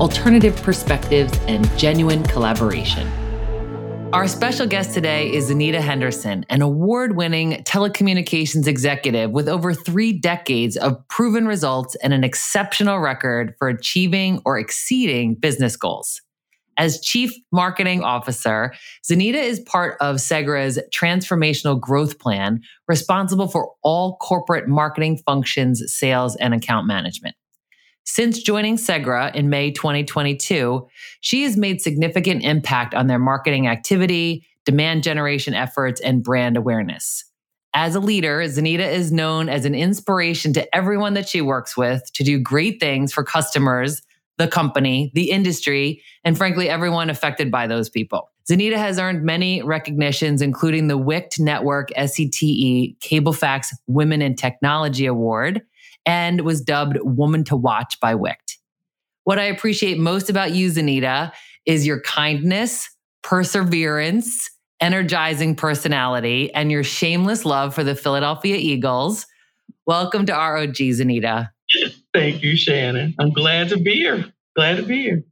alternative perspectives, and genuine collaboration. Our special guest today is Zenita Henderson, an award winning telecommunications executive with over three decades of proven results and an exceptional record for achieving or exceeding business goals. As Chief Marketing Officer, Zenita is part of Segra's transformational growth plan, responsible for all corporate marketing functions, sales, and account management. Since joining Segra in May 2022, she has made significant impact on their marketing activity, demand generation efforts, and brand awareness. As a leader, Zenita is known as an inspiration to everyone that she works with to do great things for customers, the company, the industry, and frankly, everyone affected by those people. Zenita has earned many recognitions, including the WICT Network SCTE Cablefax Women in Technology Award and was dubbed Woman to Watch by WICT. What I appreciate most about you, Zenita, is your kindness, perseverance, energizing personality, and your shameless love for the Philadelphia Eagles. Welcome to ROG, Zenita. Thank you, Shannon. I'm glad to be here. Glad to be here.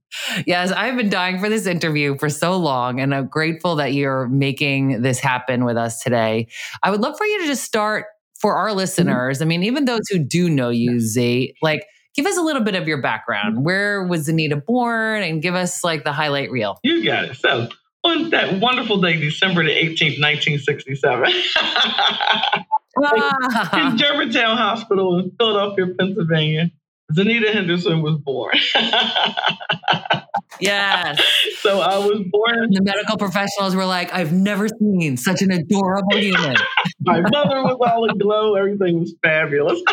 Yes, I've been dying for this interview for so long, and I'm grateful that you're making this happen with us today. I would love for you to just start for our mm-hmm. listeners. I mean, even those who do know you, Z, like, give us a little bit of your background. Mm-hmm. Where was Zenita born? And give us like the highlight reel. You got it. So, on that wonderful day, December the 18th, 1967, ah. in Germantown Hospital in Philadelphia, Pennsylvania, Zenita Henderson was born. Yes. so I was born. The medical professionals were like, I've never seen such an adorable human. My mother was all aglow. Everything was fabulous.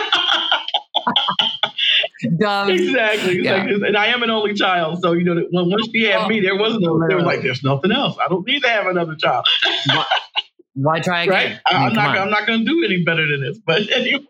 Dumb. Exactly. Yeah. And I am an only child. So, you know, when once she had Oh, me, there was no, there was like, there's nothing else. I don't need to have another child. Why try again? right? I mean, come not. on. I'm not going to do any better than this. But anyway.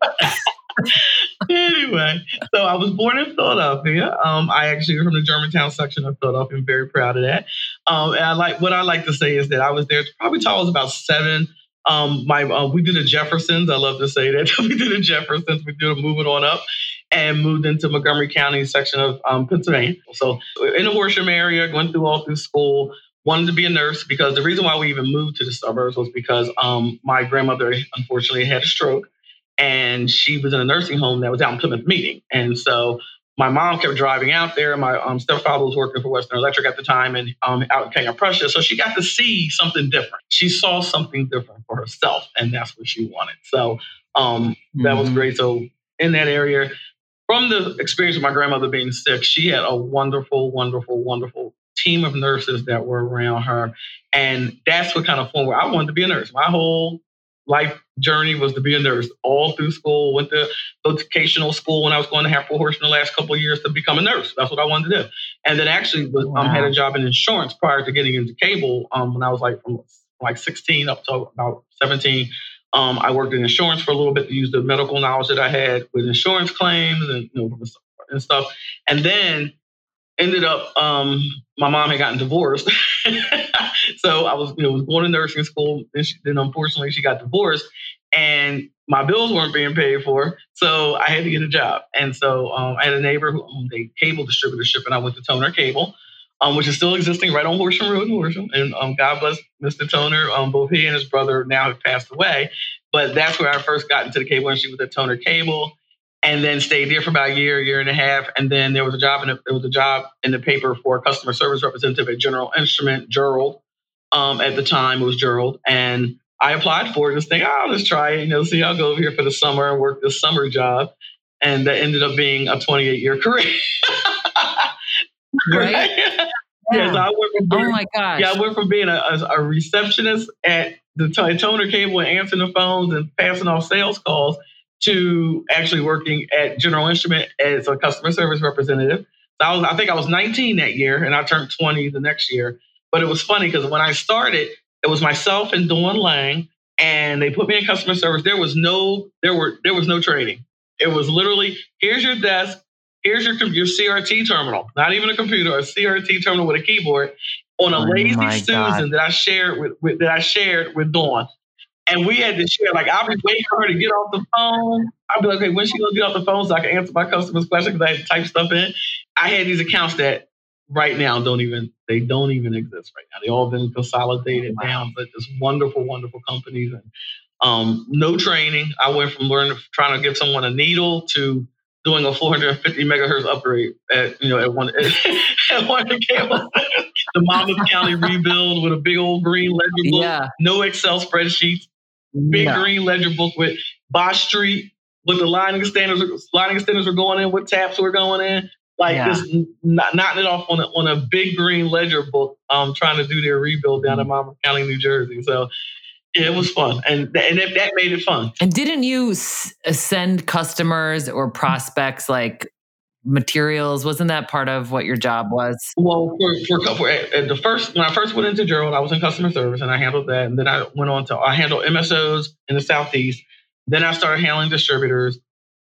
anyway, so I was born in Philadelphia. Um, I actually am from the Germantown section of Philadelphia. I'm very proud of that. Um, and I like what I like to say is that I was there probably till I was about seven. Um, my uh, we did the Jeffersons. I love to say that we did the Jeffersons. We did a moving on up and moved into Montgomery County section of um, Pennsylvania. So in the Horsham area, went through all through school wanted to be a nurse because the reason why we even moved to the suburbs was because um, my grandmother unfortunately had a stroke and she was in a nursing home that was out in Plymouth Meeting. And so my mom kept driving out there. My um, stepfather was working for Western Electric at the time and um, out in King of Prussia. So she got to see something different. She saw something different for herself, and that's what she wanted. So um, that was Mhm. great. So in that area, from the experience of my grandmother being sick, she had a wonderful, wonderful, wonderful team of nurses that were around her. And that's what kind of formed where I wanted to be a nurse. My whole life journey was to be a nurse all through school. Went to vocational school when I was going to Hatboro-Horsham the last couple of years to become a nurse. That's what I wanted to do. And then actually was, um, had a job in insurance prior to getting into cable um, when I was like from like 16 up to about 17. Um, I worked in insurance for a little bit to use the medical knowledge that I had with insurance claims and you know and stuff. And then ended up um, my mom had gotten divorced. so I was, you know, going to nursing school. Then, she, then unfortunately she got divorced and my bills weren't being paid for. So I had to get a job. And so um, I had a neighbor who owned a cable distributorship and I went to Toner Cable. Um, which is still existing right on Horsham Road in Horsham. And um, God bless Mr. Toner. Um, both he and his brother now have passed away. But that's where I first got into the cable industry with the Toner Cable and then stayed there for about a year, year and a half. And then there was a job in the, there was a job in the paper for a customer service representative at General Instrument, Jerrold. Um, at the time, it was Jerrold, and I applied for it. Just think, oh, let's try it. You know, see, I'll go over here for the summer and work this summer job, and that ended up being a 28 year career. Right? Yeah, so I went from Oh my gosh. yeah, I went from being a, a, a receptionist at the t- toner cable and answering the phones and passing off sales calls to actually working at General Instrument as a customer service representative. So I was, I think I was 19 that year, and I turned 20 the next year. But it was funny because when I started, it was myself and Dawn Lang, and they put me in customer service. There was no, there were, there was no training. It was literally, here's your desk, here's your your CRT terminal, not even a computer, a CRT terminal with a keyboard on a Oh lazy Susan God. that I shared with, with that I shared with Dawn. And we had to share, like, I'll be waiting for her to get off the phone. I'll be like, okay, when she gonna get off the phone so I can answer my customers' questions because I had to type stuff in. I had these accounts that right now don't even they don't even exist right now. They all been consolidated Wow. down, but just wonderful, wonderful companies and um, no training. I went from learning trying to give someone a needle to doing a 450 megahertz upgrade at you know at one at one of the the Monmouth County rebuild with a big old green ledger book, Yeah. no Excel spreadsheets, big No. green ledger book with Bosch Street, with the line extenders, line extenders were going in, what taps were going in, like Yeah. just not, knocking it off on a, on a big green ledger book, um, trying to do their rebuild down in Monmouth County, New Jersey. So yeah, it was fun, and and that, made it fun. And didn't you send customers or prospects like materials? Wasn't that part of what your job was? Well, for, for, for at, at the first when I first went into Jerrold, I was in customer service and I handled that, and then I went on to I handled MSOs in the southeast. Then I started handling distributors,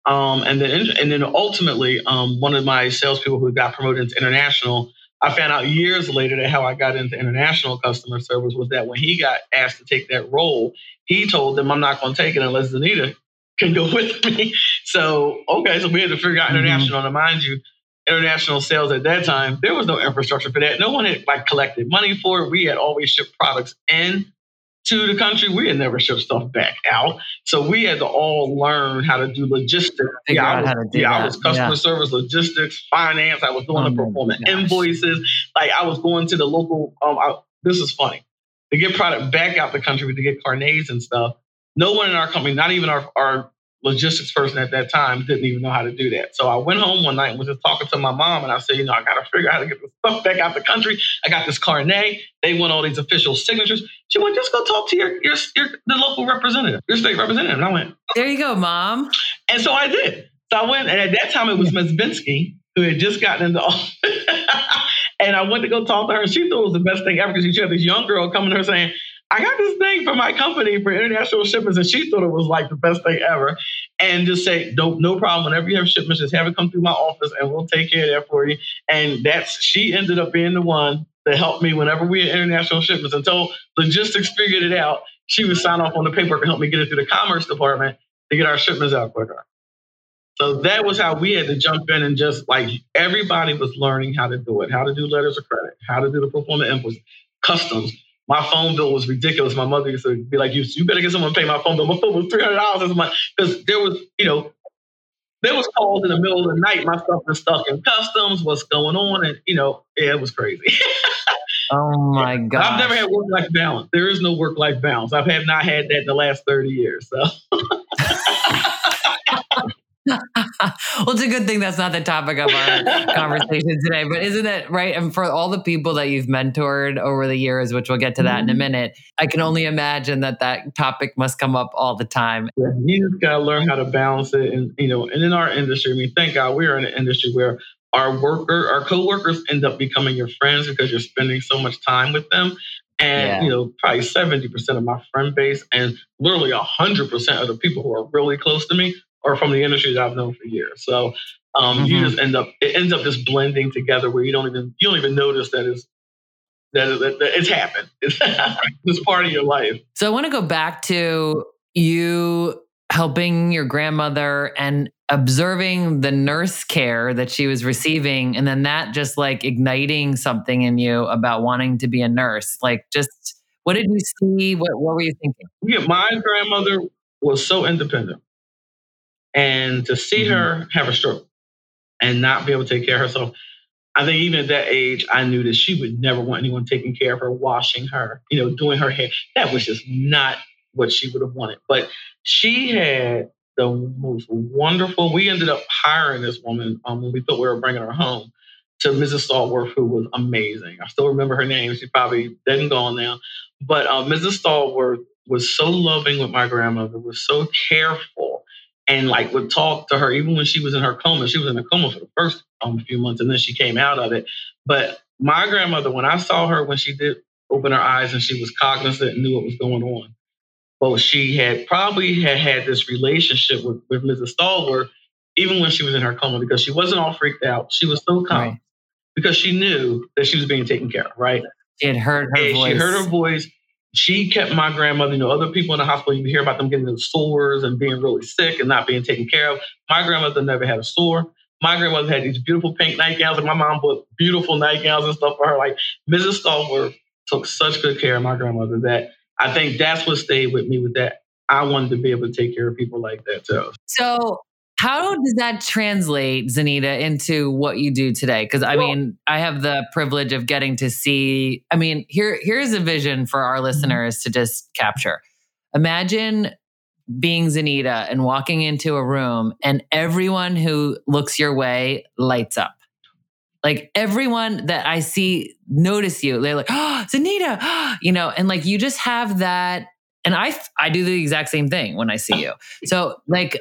um, and then and then ultimately, um, one of my salespeople who got promoted into international. I found out years later that how I got into international customer service was that when he got asked to take that role, he told them, "I'm not going to take it unless Zenita can go with me." So okay, so we had to figure out Mhm. international. And mind you, international sales at that time, there was no infrastructure for that. No one had like collected money for it. We had always shipped products in to the country. We had never shipped stuff back out. So we had to all learn how to do logistics. Figure I out was, how to do yeah, I was customer Yeah. service, logistics, finance. I was doing Oh the gosh. invoices. Like I was going to the local. Um, I, this is funny. To get product back out the country, to get carnets and stuff. No one in our company, not even our, our logistics person at that time, didn't even know how to do that. So I went home one night and was just talking to my mom, and I said, you know, I got to figure out how to get this stuff back out the country. I got this carnet. They want all these official signatures. She went, just go talk to your your, your the local representative, your state representative. And I went, oh. There you go, mom. and so I did. So I went, and at that time it was Ms. Binsky who had just gotten into office. and I went to go talk to her. and She thought it was the best thing ever because she had this young girl coming to her saying, I got this thing for my company for international shipments. And she thought it was like the best thing ever. And just say, no, no problem. Whenever you have shipments, just have it come through my office and we'll take care of that for you. And that's, she ended up being the one that helped me whenever we had international shipments until logistics figured it out. She would sign off on the paperwork and help me get it through the commerce department to get our shipments out quicker. So that was how we had to jump in and just like everybody was learning how to do it, how to do letters of credit, how to do the pro forma invoice, customs. My phone bill was ridiculous. My mother used to be like, "You, you better get someone to pay my phone bill." My phone was three hundred dollars a month because there was, you know, there was calls in the middle of the night. My stuff was stuck in customs. What's going on? And you know, yeah, it was crazy. Oh my god. I've never had work life balance. There is no work life balance. I've have not had that in the last thirty years. So well, it's a good thing that's not the topic of our conversation today, but isn't it right? And for all the people that you've mentored over the years, which we'll get to that in a mm-hmm. minute, I can only imagine that that topic must come up all the time. you just gotta learn how to balance it. And you know, and in our industry, I mean, thank God we're in an industry where our worker, our coworkers end up becoming your friends because you're spending so much time with them. And Yeah. you know, probably 70% of my friend base and literally 100% of the people who are really close to me are from the industry that I've known for years. So um, you Mhm. just end up it ends up just blending together where you don't even you don't even notice that it's that, that, that it's happened. It's, it's part of your life. So I want to go back to you helping your grandmother and observing the nurse care that she was receiving and then that just like igniting something in you about wanting to be a nurse like just what did you see what, what were you thinking Yeah, my grandmother was so independent. And to see Mhm. her have a stroke and not be able to take care of herself, I think even at that age, I knew that she would never want anyone taking care of her, washing her, you know, doing her hair. That was just not what she would have wanted. But she had the most wonderful. We ended up hiring this woman um, when we thought we were bringing her home to Mrs. Stallworth, who was amazing. I still remember her name. She probably dead and gone now. But uh, Mrs. Stallworth was so loving with my grandmother, was so careful. And like would talk to her even when she was in her coma. She was in a coma for the first um, few months, and then she came out of it. But my grandmother, when I saw her when she did open her eyes and she was cognizant and knew what was going on, but she had probably had had this relationship with, with Mrs. Stallworth even when she was in her coma because she wasn't all freaked out. She was so calm Right. because she knew that she was being taken care of, right? Had heard her And voice. She heard her voice. She kept my grandmother, you know, other people in the hospital, you hear about them getting those sores and being really sick and not being taken care of. My grandmother never had a sore. My grandmother had these beautiful pink nightgowns, and my mom bought beautiful nightgowns and stuff for her. Like Mrs. Stallworth took such good care of my grandmother that I think that's what stayed with me with that. I wanted to be able to take care of people like that too. So, how does that translate, Zenita, into what you do today? Because I Well- mean, I have the privilege of getting to see. I mean, here here's a vision for our mm-hmm. listeners to just capture. Imagine being Zenita and walking into a room, and everyone who looks your way lights up. Like everyone that I see notice you. They're like, ah, "Oh, Zenita," ah, you know, and like you just have that. And I I do the exact same thing when I see you. So like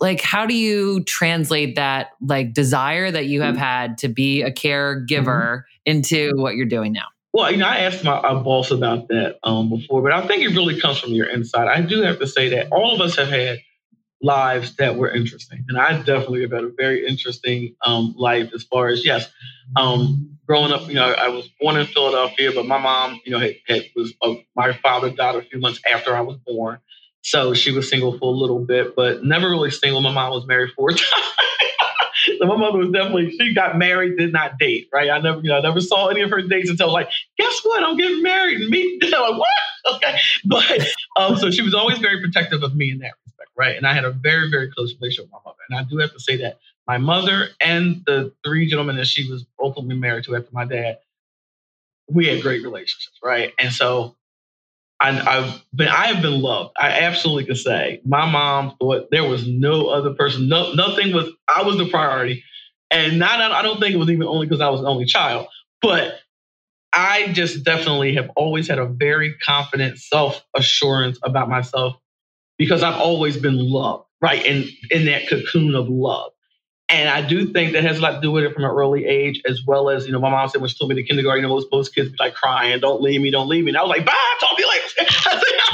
like how do you translate that like desire that you have had to be a caregiver into what you're doing now Well, you know, I asked my boss about that um, before, but I think it really comes from your inside. I do have to say that all of us have had lives that were interesting, and I definitely have had a very interesting um, life as far as yes, um, growing up. You know, I was born in Philadelphia, but my mom, you know, had, had was uh, my father died a few months after I was born, so she was single for a little bit, but never really single. My mom was married four times. So my mother was definitely she got married, did not date, right? I never, you know, I never saw any of her dates until like, guess what? I'm getting married and me. I'm like, what? Okay. But um, so she was always very protective of me in that respect, right? And I had a very, very close relationship with my mother. And I do have to say that my mother and the three gentlemen that she was ultimately married to after my dad, we had great relationships, right? And so I, I've been, I have been loved. I absolutely can say my mom thought there was no other person. No, nothing was. I was the priority, and not. I don't think it was even only because I was the only child, but I just definitely have always had a very confident self assurance about myself because I've always been loved, right? In in that cocoon of love. And I do think that has a lot to do with it from an early age, as well as, you know, my mom said when she told me to kindergarten, you know, most, most kids be like crying, don't leave me, don't leave me. And I was like, bye, talk to you later.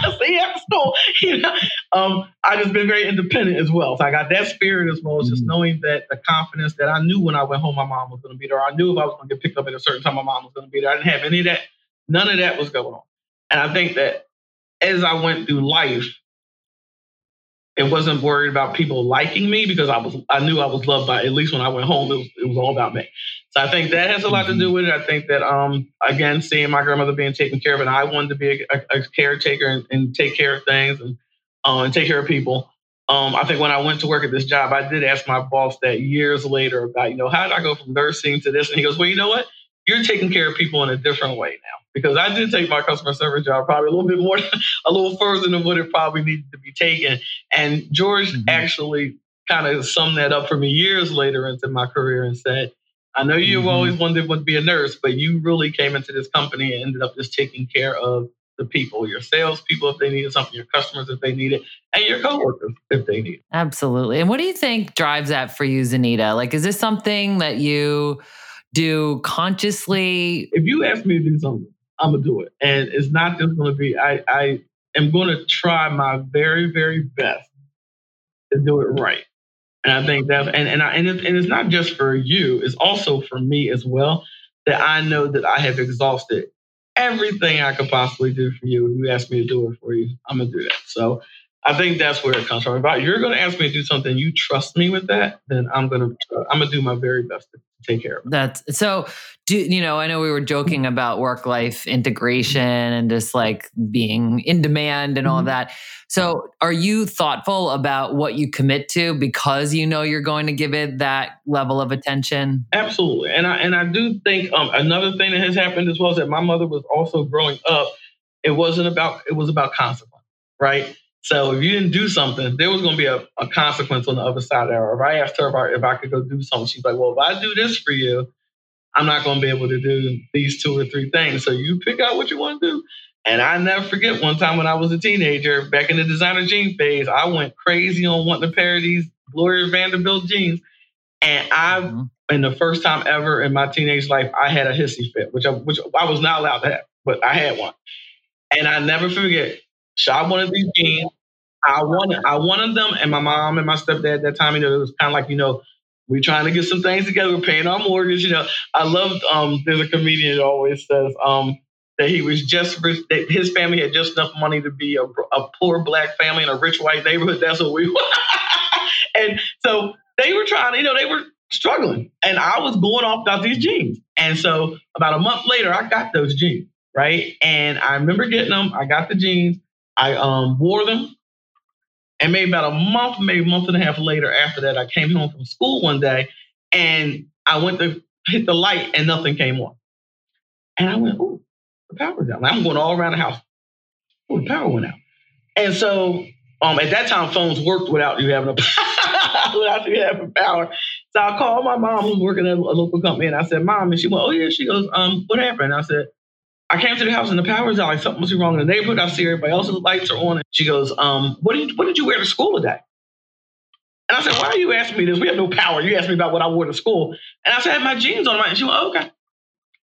I see you after school. You know, um, I just been very independent as well. So I got that spirit as well as just knowing that the confidence that I knew when I went home, my mom was going to be there. I knew if I was going to get picked up at a certain time, my mom was going to be there. I didn't have any of that. None of that was going on. And I think that as I went through life, it wasn't worried about people liking me because I was I knew I was loved by at least when I went home it was, it was all about me. So I think that has a lot to do with it. I think that um again seeing my grandmother being taken care of and I wanted to be a, a, a caretaker and, and take care of things and um and take care of people. Um, I think when I went to work at this job, I did ask my boss that years later about, you know, how did I go from nursing to this? And he goes, well, you know what? You're taking care of people in a different way now. Because I did take my customer service job probably a little bit more, a little further than what it probably needed to be taken. And George Mhm. actually kind of summed that up for me years later into my career and said, I know you've Mhm. always wanted to be a nurse, but you really came into this company and ended up just taking care of the people, your salespeople if they needed something, your customers if they need it, and your coworkers if they need it. Absolutely. And what do you think drives that for you, Zenita? Like, is this something that you do consciously? If you ask me to do something, I'm gonna do it. And it's not just gonna be I I am gonna try my very, very best to do it right. And I think that's and and I, and, and it's not just for you, it's also for me as well. That I know that I have exhausted everything I could possibly do for you. If you ask me to do it for you, I'm gonna do that. So I think that's where it comes from. If you're gonna ask me to do something, you trust me with that, then I'm gonna I'm gonna do my very best to take care of it. That's so. Do you know? I know we were joking about work life integration and just like being in demand and all Mhm. that. So, are you thoughtful about what you commit to because you know you're going to give it that level of attention? Absolutely, and I and I do think um, another thing that has happened as well is that my mother was also growing up. It wasn't about it was about consequence, right? So if you didn't do something, there was going to be a, a consequence on the other side of her. If I asked her if I, if I could go do something, she's like, "Well, if I do this for you, I'm not going to be able to do these two or three things. So you pick out what you want to do." And I never forget one time when I was a teenager, back in the designer jean phase, I went crazy on wanting a pair of these Gloria Vanderbilt jeans. And I, mm-hmm. in the first time ever in my teenage life, I had a hissy fit, which I, which I was not allowed to have, but I had one. And I never forget, shot one of these jeans. I wanted, I wanted them, and my mom and my stepdad at that time, you know, it was kind of like, you know, we're trying to get some things together. We're paying our mortgage. You know, I loved. Um, there's a comedian that always says um, that he was just that his family had just enough money to be a, a poor black family in a rich white neighborhood. That's what we. Were. and so they were trying. You know, they were struggling, and I was going off about these jeans. And so about a month later, I got those jeans right, and I remember getting them. I got the jeans. I um, wore them and maybe about a month, maybe a month and a half later after that, I came home from school one day and I went to hit the light and nothing came on. And I went, oh, the power's out. I'm going all around the house. Oh, the power went out. And so um, at that time, phones worked without you having a without you having power. So I called my mom who's working at a local company and I said, Mom, and she went, Oh yeah. She goes, um, what happened? I said, I came to the house and the power's out. Like something be wrong in the neighborhood. I see everybody else's lights are on. And she goes, um, what did you, what did you wear to school today? And I said, why are you asking me this? We have no power. You asked me about what I wore to school. And I said, I had my jeans on. And she went, oh, okay.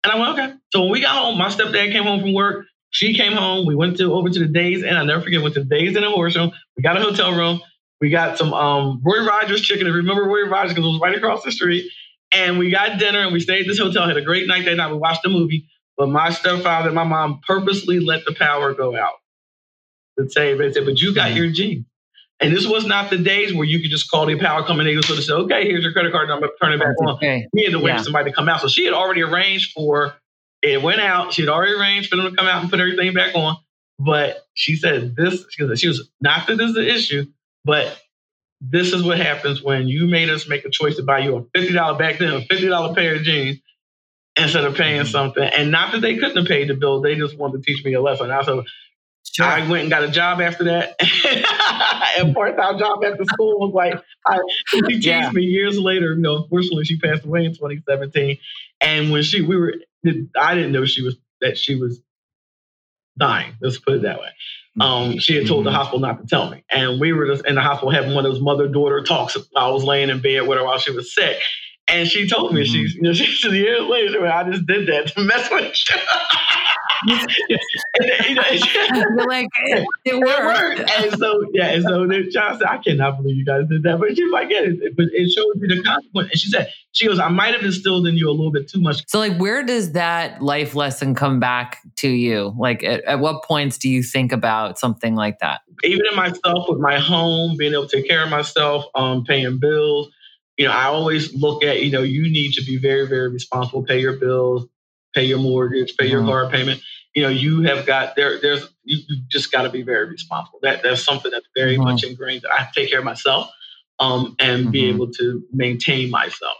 And I went, okay. So when we got home, my stepdad came home from work. She came home. We went to over to the Days and I never forget, went to the Days Inn and Horsham. We got a hotel room. We got some um, Roy Rogers chicken. You remember Roy Rogers, because it was right across the street. And we got dinner and we stayed at this hotel, had a great night that night. We watched a movie. But my stepfather and my mom purposely let the power go out to say, they said, but you got mm. your jean. And this was not the days where you could just call the power company and say, okay, here's your credit card number, turn it back on. Okay. We had to wait yeah. for somebody to come out. So she had already arranged for it went out. She had already arranged for them to come out and put everything back on. But she said this, she was, she was not that this is an issue, but this is what happens when you made us make a choice to buy you a $50 back then, a $50 pair of jeans instead of paying mm-hmm. something. And not that they couldn't have paid the bill, they just wanted to teach me a lesson. I so sure. I went and got a job after that. a part-time job after school was like I, she teased yeah. me years later. You know, unfortunately she passed away in 2017. And when she we were I didn't know she was that she was dying. Let's put it that way. Um, she had told the mm-hmm. hospital not to tell me. And we were just in the hospital having one of those mother daughter talks. I was laying in bed with her while she was sick. And she told me, mm-hmm. she's, you know, she's years later, I just did that to mess with you. and, you know, like, it, it, worked. worked. And so, yeah, and so then John said, I cannot believe you guys did that. But she's like, yeah, it, but it shows you the consequence. And she said, she goes, I might have instilled in you a little bit too much. So, like, where does that life lesson come back to you? Like, at, at what points do you think about something like that? Even in myself, with my home, being able to take care of myself, um, paying bills, you know, I always look at, you know, you need to be very, very responsible, pay your bills, pay your mortgage, pay your mm-hmm. car payment. You know, you have got there, there's you, you just got to be very responsible. That that's something that's very mm-hmm. much ingrained that I take care of myself. Um, and mm-hmm. be able to maintain myself.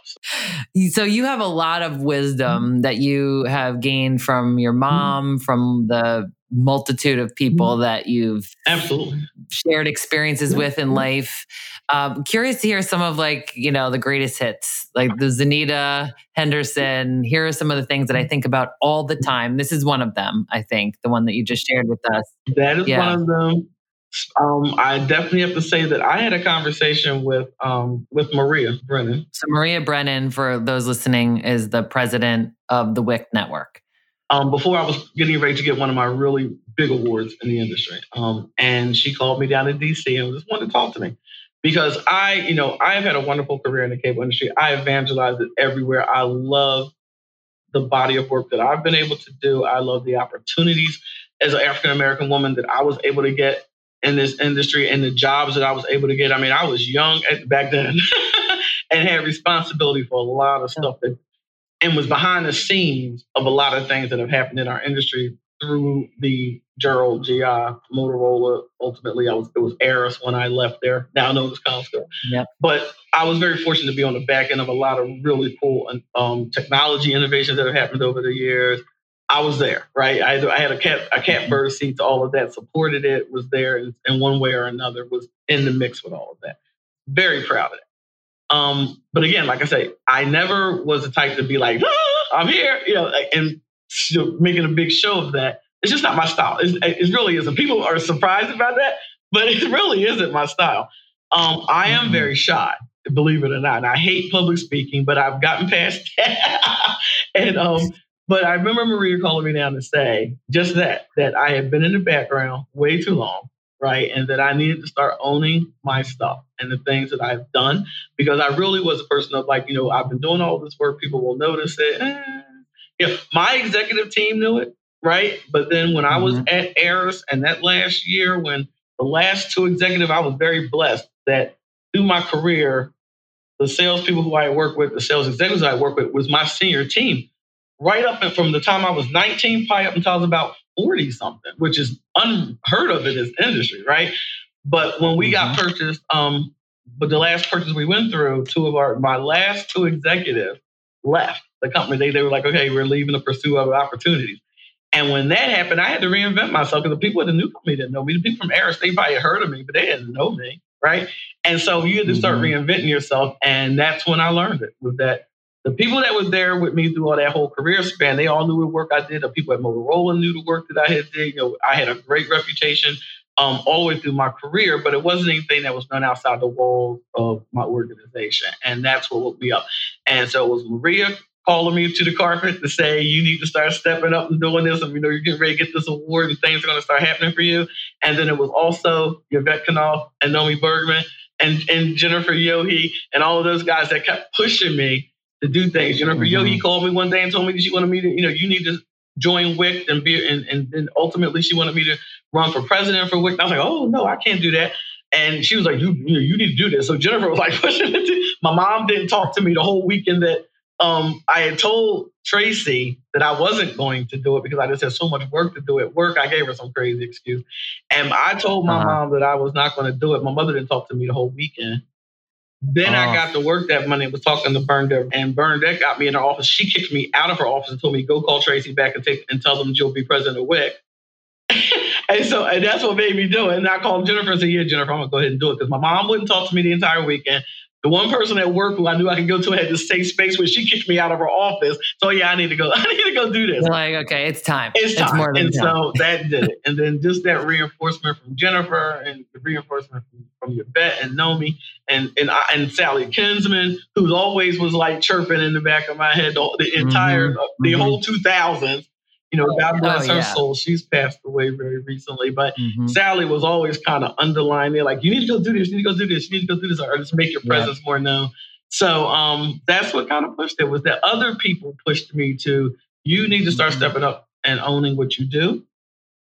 So you have a lot of wisdom mm-hmm. that you have gained from your mm-hmm. mom, from the multitude of people mm-hmm. that you've absolutely shared experiences with in life. Um, curious to hear some of like you know the greatest hits, like the Zenita Henderson. Here are some of the things that I think about all the time. This is one of them, I think, the one that you just shared with us. That is yeah. one of them. Um, I definitely have to say that I had a conversation with um, with Maria Brennan. So Maria Brennan, for those listening, is the president of the WICT network um, before I was getting ready to get one of my really big awards in the industry. Um, and she called me down to DC and just wanted to talk to me because I, you know, I have had a wonderful career in the cable industry. I evangelized it everywhere. I love the body of work that I've been able to do. I love the opportunities as an African American woman that I was able to get in this industry and the jobs that I was able to get. I mean, I was young at, back then and had responsibility for a lot of stuff that and was behind the scenes of a lot of things that have happened in our industry through the Jerrold GI Motorola. Ultimately, I was it was ARRIS when I left there. Now known as CommScope. Yep. But I was very fortunate to be on the back end of a lot of really cool um, technology innovations that have happened over the years. I was there, right? I, I had a cat a catbird seat to all of that, supported it, was there in, in one way or another, was in the mix with all of that. Very proud of it. Um, but again, like I say, I never was the type to be like, ah, I'm here, you know, and making a big show of that. It's just not my style. It's, it really isn't. People are surprised about that, but it really isn't my style. Um, I am very shy, believe it or not. And I hate public speaking, but I've gotten past that. and um, but I remember Maria calling me down to say just that that I had been in the background way too long, right? And that I needed to start owning my stuff and the things that I've done because I really was a person of like, you know, I've been doing all this work, people will notice it. Eh. Yeah, my executive team knew it, right? But then when I was Mhm. at ARRIS and that last year when the last two executive, I was very blessed that through my career, the salespeople who I work with, the sales executives I work with, was my senior team. Right up and from the time I was 19, probably up until I was about 40 something, which is unheard of in this industry, right? But when we got purchased, um, but the last purchase we went through, two of our my last two executives left the company. They they were like, okay, we're leaving to pursue other opportunities. And when that happened, I had to reinvent myself because the people at the new company didn't know me. The people from ARRIS, they probably heard of me, but they didn't know me, right? And so you had to start reinventing yourself. And that's when I learned it was that the people that was there with me through all that whole career span, they all knew the work I did. The people at Motorola knew the work that I had did. You know, I had a great reputation um, all the way through my career, but it wasn't anything that was done outside the walls of my organization. And that's what woke me up. And so it was Maria calling me to the carpet to say, you need to start stepping up and doing this. And we know you're getting ready to get this award and things are going to start happening for you. And then it was also Yvette Kanouff and Nomi Bergman and, and Jennifer Yohe and all of those guys that kept pushing me to do things. Jennifer Mhm. Yohe called me one day and told me that she wanted me to, you know, you need to join WICT and be, and, and then ultimately she wanted me to run for president for WICT. I was like, oh no, I can't do that. And she was like, you, you, know, you need to do this. So Jennifer was like pushing it. My mom didn't talk to me the whole weekend that um, I had told Tracy that I wasn't going to do it because I just had so much work to do at work. I gave her some crazy excuse. And I told my Uh-huh. mom that I was not going to do it. My mother didn't talk to me the whole weekend. Then I Oh. got to work that Monday and was talking to Bernadette, and Bernadette got me in her office. She kicked me out of her office and told me, go call Tracy back and take and tell them you'll be president of WICT. and so and that's what made me do it. And I called Jennifer and said, Yeah, Jennifer, I'm gonna go ahead and do it. Because my mom wouldn't talk to me the entire weekend. The one person at work who I knew I could go to had this safe space where she kicked me out of her office. So yeah, I need to go, I need to go do this. Like, okay, it's time. It's time. more than and time. so that did it. And then just that reinforcement from Jennifer and the reinforcement from, from Yvette and Nomi and and, I, and Sally Kinsman, who's always was like chirping in the back of my head the, the entire, the mhm. whole 2000s. You know, God bless Oh, her soul. She's passed away very recently, but Mhm. Sally was always kind of underlining it, like, you need to go do this, you need to go do this, you need to go do this, or just make your Yeah. presence more known. So um, that's what kind of pushed it was that other people pushed me to, you need to start Mhm. stepping up and owning what you do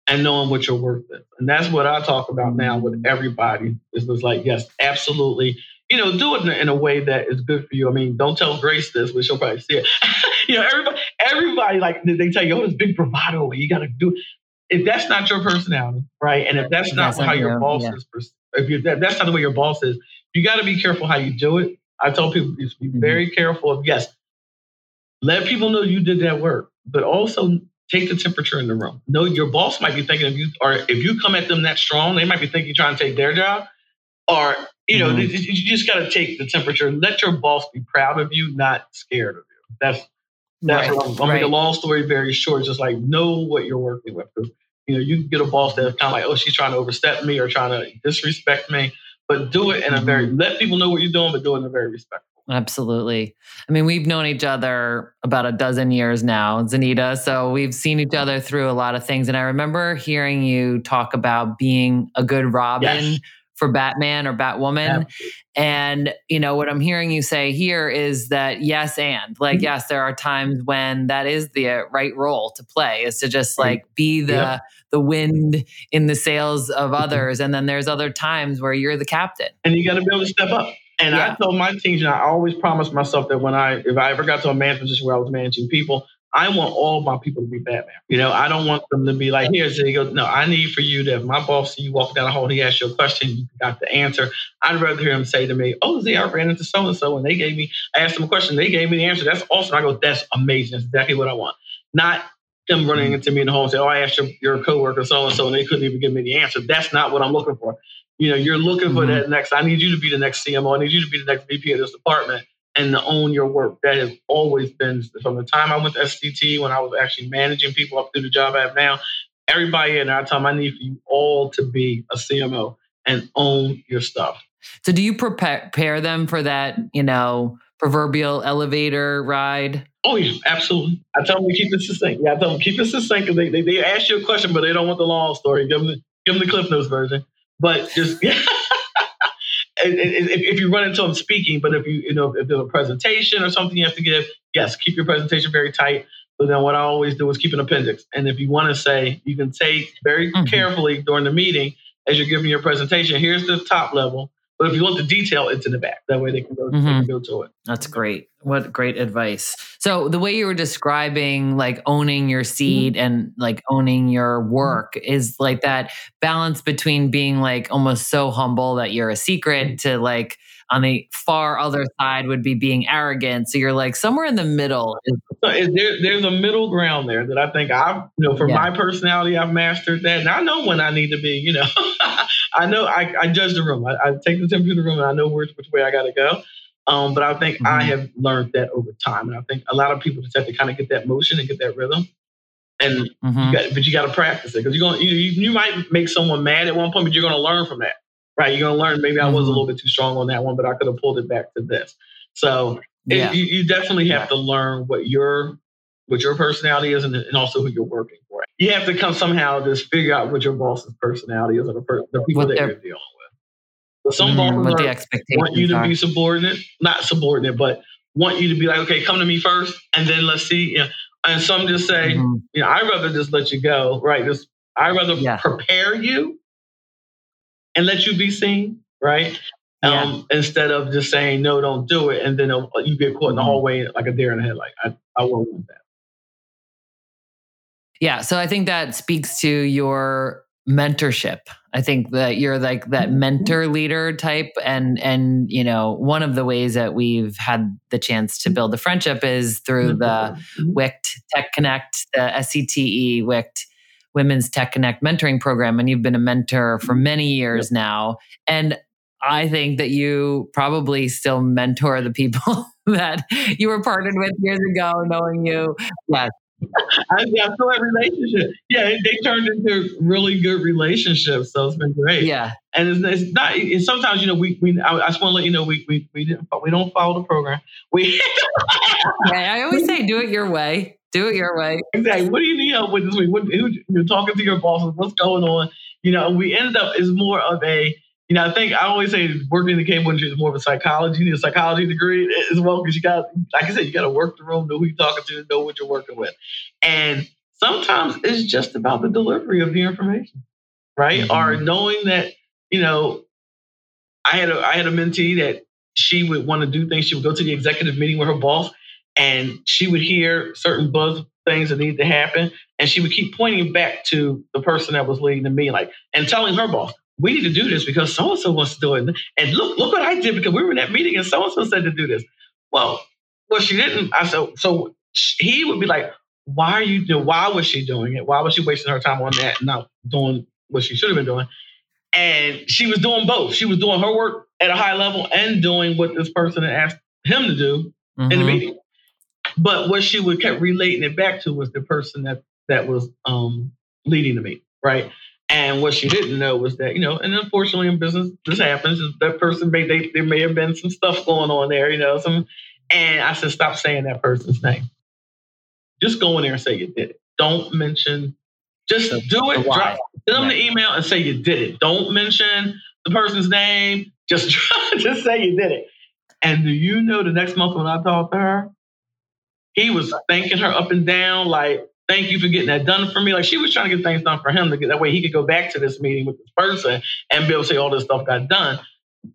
and knowing what you're worth is. And that's what I talk about now with everybody. It was like, yes, absolutely. You know, do it in a, in a way that is good for you. I mean, don't tell Grace this, but she'll probably see it. you know, everybody, everybody like they tell you, oh, this big bravado, you got to do. it. If that's not your personality, right, and if that's not That's how your boss yeah. is, if you that, that's not the way your boss is, you got to be careful how you do it. I tell people, be Mhm. very careful. Of, yes, let people know you did that work, but also take the temperature in the room. No, your boss might be thinking if you or if you come at them that strong, they might be thinking you're trying to take their job. Or you know, Mhm. you just got to take the temperature. Let your boss be proud of you, not scared of you. That's that's Right, what I'm, I'm make a long story very short. Just like know what you're working with. You know, you can get a boss that's kind of like, oh, she's trying to overstep me or trying to disrespect me, but do it in a very Mm-hmm. let people know what you're doing, but do it in a very respectful. Absolutely. I mean, we've known each other about a dozen years now, Zenita. So we've seen each other through a lot of things. And I remember hearing you talk about being a good Robin Yes. For Batman or Batwoman. And, you know, what I'm hearing you say here is that yes, and like, Mhm. yes, there are times when that is the uh, right role to play is to just like be the, the wind in the sails of others. And then there's other times where you're the captain. and you got to be able to step up. And Yeah. I told my teams, and I always promised myself that when I, if I ever got to a management position where I was managing people, I want all my people to be Batman. You know, I don't want them to be like, here's he goes. No, I need for you to, if my boss see you walk down the hall, he asks you a question, you got the answer. I'd rather hear him say to me, oh, Z, I ran into so and so, and they gave me, I asked them a question, they gave me the answer. That's awesome. I go, that's amazing. That's exactly what I want. Not them running into me in the hall and say, oh, I asked your, your coworker so and so, and they couldn't even give me the answer. That's not what I'm looking for. You know, you're looking for Mhm. that next. I need you to be the next CMO. I need you to be the next VP of this department and to own your work. That has always been from the time I went to SCT when I was actually managing people up through the job I have now. everybody in there, I tell them I need for you all to be a CMO and own your stuff. So do you prepare, prepare them for that, you know, proverbial elevator ride? Oh yeah, absolutely. I tell them to keep it succinct. Yeah, I tell them keep it succinct because they, they, they ask you a question, but they don't want the long story. Give them the, give them the Cliff Notes version. But just yeah. If, if you run into them speaking, but if you you know if there's a presentation or something you have to give, yes, keep your presentation very tight. But then what I always do is keep an appendix. And if you want to say, you can take very mm-hmm. carefully during the meeting as you're giving your presentation. Here's the top level. But if you want the detail, it's in the back. That way they can go, mm-hmm. they can go to it. That's great. What great advice. So the way you were describing like owning your seed mm-hmm. and like owning your mm-hmm. work mm-hmm. is like that balance between being like almost so humble that you're a secret mm-hmm. to like on the far other side would be being arrogant. So you're like somewhere in the middle. So there, there's a middle ground there that I think I've, you know, for yeah. my personality, I've mastered that. And I know when I need to be, you know, I know I, I, judge the room. I, I, take the temperature of the room and I know which, which way I got to go. Um, but I think mm-hmm. I have learned that over time. And I think a lot of people just have to kind of get that motion and get that rhythm. And mm-hmm. you got, but you got to practice it because you're going. You, you might make someone mad at one point, but you're going to learn from that right? You're gonna learn. Maybe I was a little bit too strong on that one, but I could have pulled it back to this. So yeah. it, you, you, definitely have to learn what your what your personality is, and, and, also who you're working for. You have to come somehow just figure out what your boss's personality is, or the, per, the people what that you're dealing with. So some mm, bosses want you to are. be subordinate, not subordinate, but want you to be like, okay, come to me first, and then let's see. You know, and some just say, mm-hmm. you know, I'd rather just let you go, right? Just I'd rather yeah. prepare you and let you be seen, right? Yeah. Um, instead of just saying no, don't do it, and then uh, you get caught in the mm-hmm. hallway like a deer in the headlight. I, I won't want that. Yeah, so I think that speaks to your mentorship. I think that you're like that mm-hmm. mentor leader type and and you know one of the ways that we've had the chance to build a friendship is through the mm-hmm. WICT Tech Connect, the SCTE WICT Women's Tech Connect mentoring program, and you've been a mentor for mm-hmm. many years now. And I think that you probably still mentor the people that you were partnered with years ago, knowing you. Yes. I, I feel that relationship. Yeah, they turned into really good relationships. So it's been great. Yeah, and it's, it's not. It's sometimes you know we we I, I just want to let you know we we we, didn't, we don't follow the program. We. yeah, I always say do it your way. Do it your way. Exactly. What do you need help with this week? What, who, you're talking to your bosses. What's going on? You know, we end up is more of a, you know, I think I always say working in the cable industry is more of a psychology. You need a psychology degree as well because you got, like I said, you got to work the room, know who you're talking to, know what you're working with, and sometimes it's just about the delivery of the information, right? Mm-hmm. Or knowing that, you know, I had a I had a mentee that she would want to do things. She would go to the executive meeting with her boss, and she would hear certain buzz things that need to happen, and she would keep pointing back to the person that was leading the meeting, like and telling her boss, "We need to do this because so and so wants to do it." And look, look what I did because we were in that meeting and so and so said to do this. Well, well, she didn't. I said so. He would be like, "Why are you doing? Why was she doing it? Why was she wasting her time on that, and not doing what she should have been doing?" And she was doing both. She was doing her work at a high level and doing what this person had asked him to do mm-hmm. in the mm-hmm. meeting. But what she would kept relating it back to was the person that that was um, leading the meeting, right? And what she didn't know was that, you know, and unfortunately in business, this happens. That person may they there may have been some stuff going on there, you know, some and I said, stop saying that person's name. Just go in there and say you did it. Don't mention, just the, do it. The drop, send them the email and say you did it. Don't mention the person's name. Just just say you did it. And do you know the next month when I talked to her, he was thanking her up and down, like, thank you for getting that done for me. Like she was trying to get things done for him to get that way he could go back to this meeting with this person and be able to say all this stuff got done.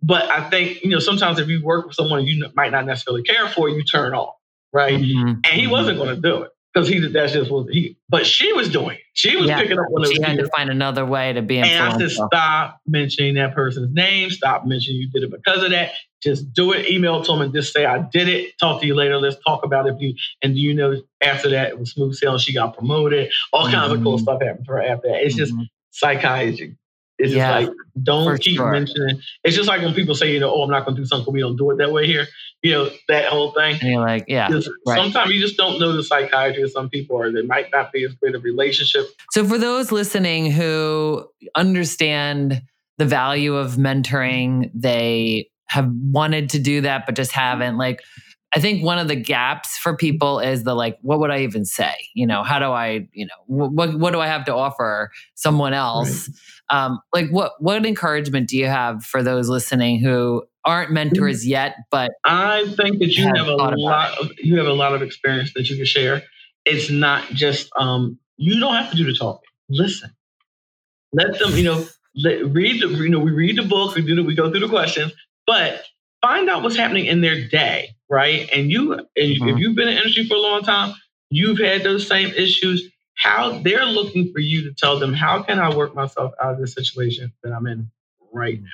But I think, you know, sometimes if you work with someone you might not necessarily care for, you turn off, right? Mm-hmm. And he wasn't going to do it because he that's just what he. But she was doing. It. She was yeah. picking up when she had to find another way to be. And I said, stop mentioning that person's name. Stop mentioning you did it because of that. Just do it. Email to them and just say I did it. Talk to you later. Let's talk about it. And do you know after that it was smooth sailing. She got promoted. All kinds mm-hmm. of cool mm-hmm. stuff happened to her after that. It's mm-hmm. just psychology. It's Yeah, just like don't keep sure. mentioning. It's just like when people say, you know, oh, I'm not going to do something. We don't do it that way here. You know, that whole thing. And you're like, yeah. Right. Sometimes you just don't know the psychiatry of some people, or there might not be as great a relationship. So, for those listening who understand the value of mentoring, they have wanted to do that, but just haven't, like, I think one of the gaps for people is the like, what would I even say? You know, how do I, you know, what what do I have to offer someone else? Um, like, what what encouragement do you have for those listening who aren't mentors yet, but I think that you Have have a lot of you have a lot of experience that you can share. It's not just um, you don't have to do the talking. Listen, let them. You know, let, read the. You know, we read the book. We do. The, we go through the questions, but find out what's happening in their day, right? And you, and if Mhm. you've been in the industry for a long time, you've had those same issues. How they're looking for you to tell them, how can I work myself out of this situation that I'm in right now?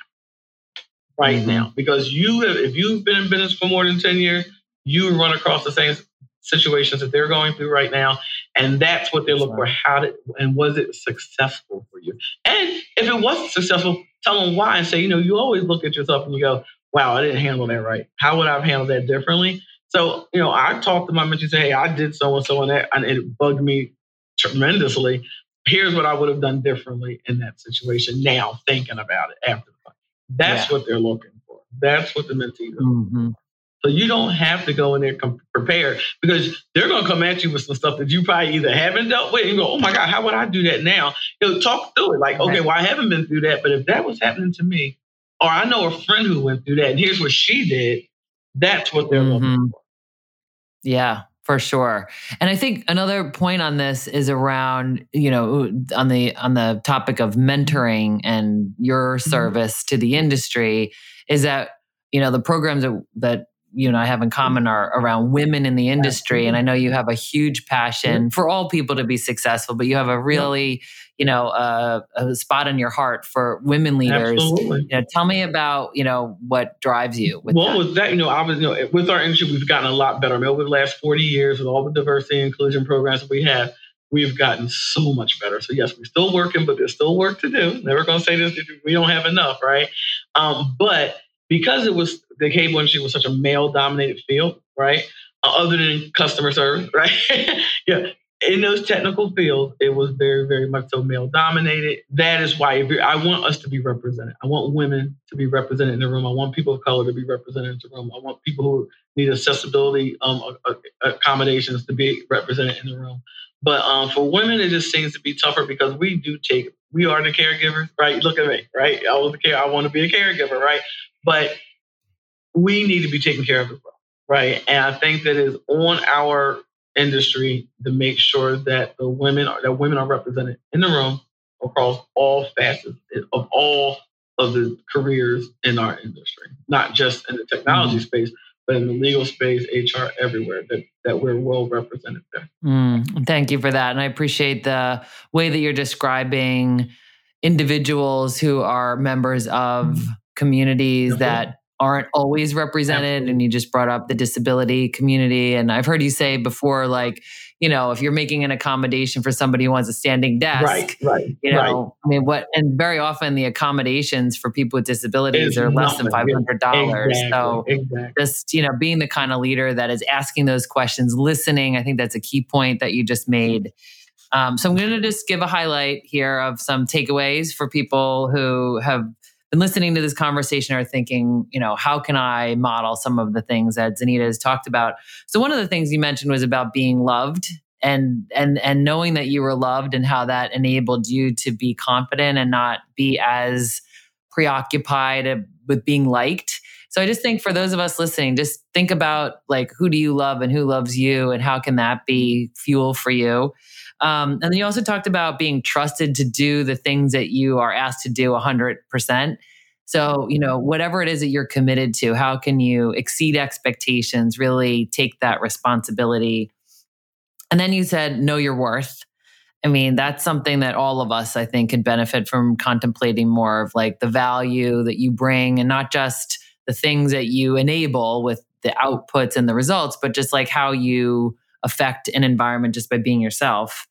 Right Mhm. now, because you have, if you've been in business for more than 10 years, you run across the same situations that they're going through right now. And that's what they're looking for. How did, and was it successful for you? And if it wasn't successful, tell them why and say, you know, you always look at yourself and you go, wow, I didn't handle that right. How would I have handled that differently? So, you know, I talked to my mentor and say, hey, I did so and so and that, and it bugged me tremendously. Here's what I would have done differently in that situation. Now, thinking about it after the fact. That's what they're looking for. That's what the mentees are. Mhm. So you don't have to go in there com- prepared because they're going to come at you with some stuff that you probably either haven't dealt with and go, oh my God, how would I do that now? You know, talk through it. Like, okay, well, I haven't been through that, but if that was happening to me, or I know a friend who went through that and here's what she did, that's what they're looking Mhm. for. Yeah, for sure. And I think another point on this is around, you know, on the on the topic of mentoring and your Mm-hmm. service to the industry is that, you know, the programs that, that you and I have in common are around women in the industry. And I know you have a huge passion for all people to be successful, but you have a really, you know, uh, a spot in your heart for women leaders. Absolutely. You know, tell me about, you know, what drives you with well, that. with that, you know, I was, you know, with our industry, we've gotten a lot better. I mean, over the last 40 years, with all the diversity and inclusion programs that we have, we've gotten so much better. So, yes, we're still working, but there's still work to do. Never going to say this, we don't have enough, right? Um, but because it was, the cable industry was such a male dominated field, right? Uh, other than customer service, right? yeah. In those technical fields, it was very, very much so male dominated. That is why I want us to be represented. I want women to be represented in the room. I want people of color to be represented in the room. I want people who need accessibility um, accommodations to be represented in the room. But um, for women, it just seems to be tougher because we do take, we are the caregivers, right? Look at me, right? I was a care, I want to be a caregiver, right? But we need to be taken care of as well, right? And I think that is on our industry to make sure that the women are that women are represented in the room across all facets of all of the careers in our industry, not just in the technology mm-hmm. space, but in the legal space, HR, everywhere. That that we're well represented there. Mm, thank you for that. And I appreciate the way that you're describing individuals who are members of communities Mhm. that aren't always represented. And you just brought up the disability community. And I've heard you say before, like, you know, if you're making an accommodation for somebody who wants a standing desk, Right, right, you right. know, I mean, what, and very often the accommodations for people with disabilities It's are less than $500. Exactly, So, exactly. just you know being the kind of leader that is asking those questions listening i think that's a key point that you just made um, so i'm going to just give a highlight here of some takeaways for people who have been listening to this conversation are thinking you know how can i model some of the things that Zenita has talked about so one of the things you mentioned was about being loved and and and knowing that you were loved and how that enabled you to be confident and not be as preoccupied with being liked so I just think for those of us listening, just think about like who do you love and who loves you and how can that be fuel for you. Um, and then you also talked about being trusted to do the things that you are asked to do 100%. So, you know, whatever it is that you're committed to, how can you exceed expectations, really take that responsibility? And then you said, know your worth. I mean, that's something that all of us, I think, can benefit from contemplating more of like the value that you bring and not just the things that you enable with the outputs and the results, but just like how you affect an environment just by being yourself.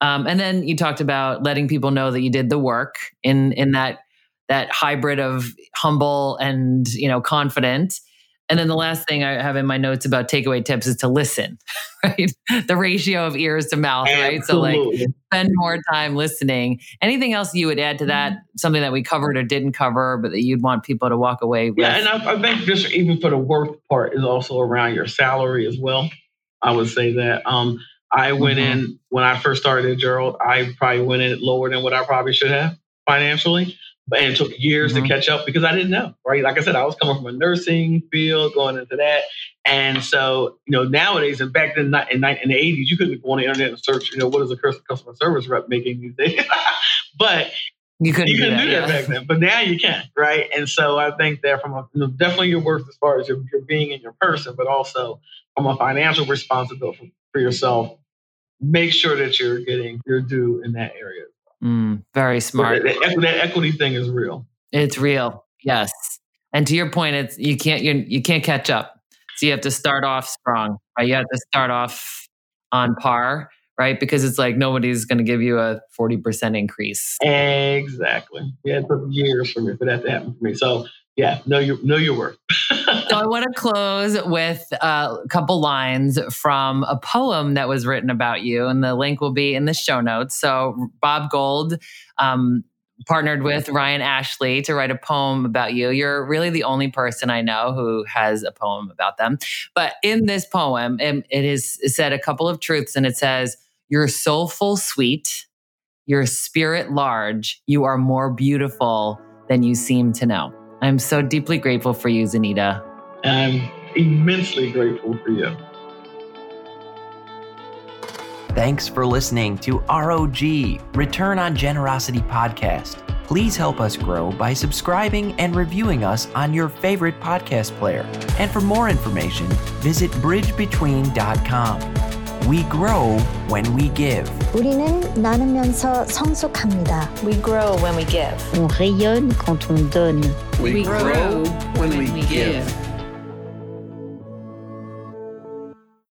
Um, and then you talked about letting people know that you did the work in in that that hybrid of humble and you know confident. And then the last thing I have in my notes about takeaway tips is to listen, right? The ratio of ears to mouth, right? So like spend more time listening. Anything else you would add to that? Something that we covered or didn't cover, but that you'd want people to walk away with? Yeah, and I, I think just even for the worth part is also around your salary as well. I would say that. Um, I went Mhm. in when I first started at Jerrold. I probably went in lower than what I probably should have financially, but and it took years Mhm. to catch up because I didn't know. Right, like I said, I was coming from a nursing field, going into that, and so you know nowadays and back then in, in the eighties, you couldn't go on the internet and search. You know what is a customer service rep making these days? but you couldn't, you couldn't do do that, that back then, but now you can, right? And so I think that from a, you know, definitely your worth as far as your, your being and your person, but also from a financial responsibility for, yourself, make sure that you're getting your due in that area. Mm, very smart. That, that, that equity thing is real. It's real. Yes. And to your point, it's you can't you, you can't catch up. So you have to start off strong. Right? You have to start off on par, right? Because it's like nobody's going to give you a 40% increase. Exactly. Yeah, it took years for me for that to happen for me. So yeah, know your know your worth. So I want to close with a couple lines from a poem that was written about you, and the link will be in the show notes. So Bob Gold um, partnered with Ryan Ashley to write a poem about you. You're really the only person I know who has a poem about them. But in this poem, it, it is it said a couple of truths, and it says, "You're soulful, sweet." Your spirit large, you are more beautiful than you seem to know. I'm so deeply grateful for you, Zenita. I'm immensely grateful for you. Thanks for listening to ROG, Return on Generosity Podcast. Please help us grow by subscribing and reviewing us on your favorite podcast player. And for more information, visit bridgebetween.com. We grow when we give. 우리는 나누면서 성숙합니다. We grow when we give. On rayonne quand on donne. We, We grow, grow when, when we, we give. give.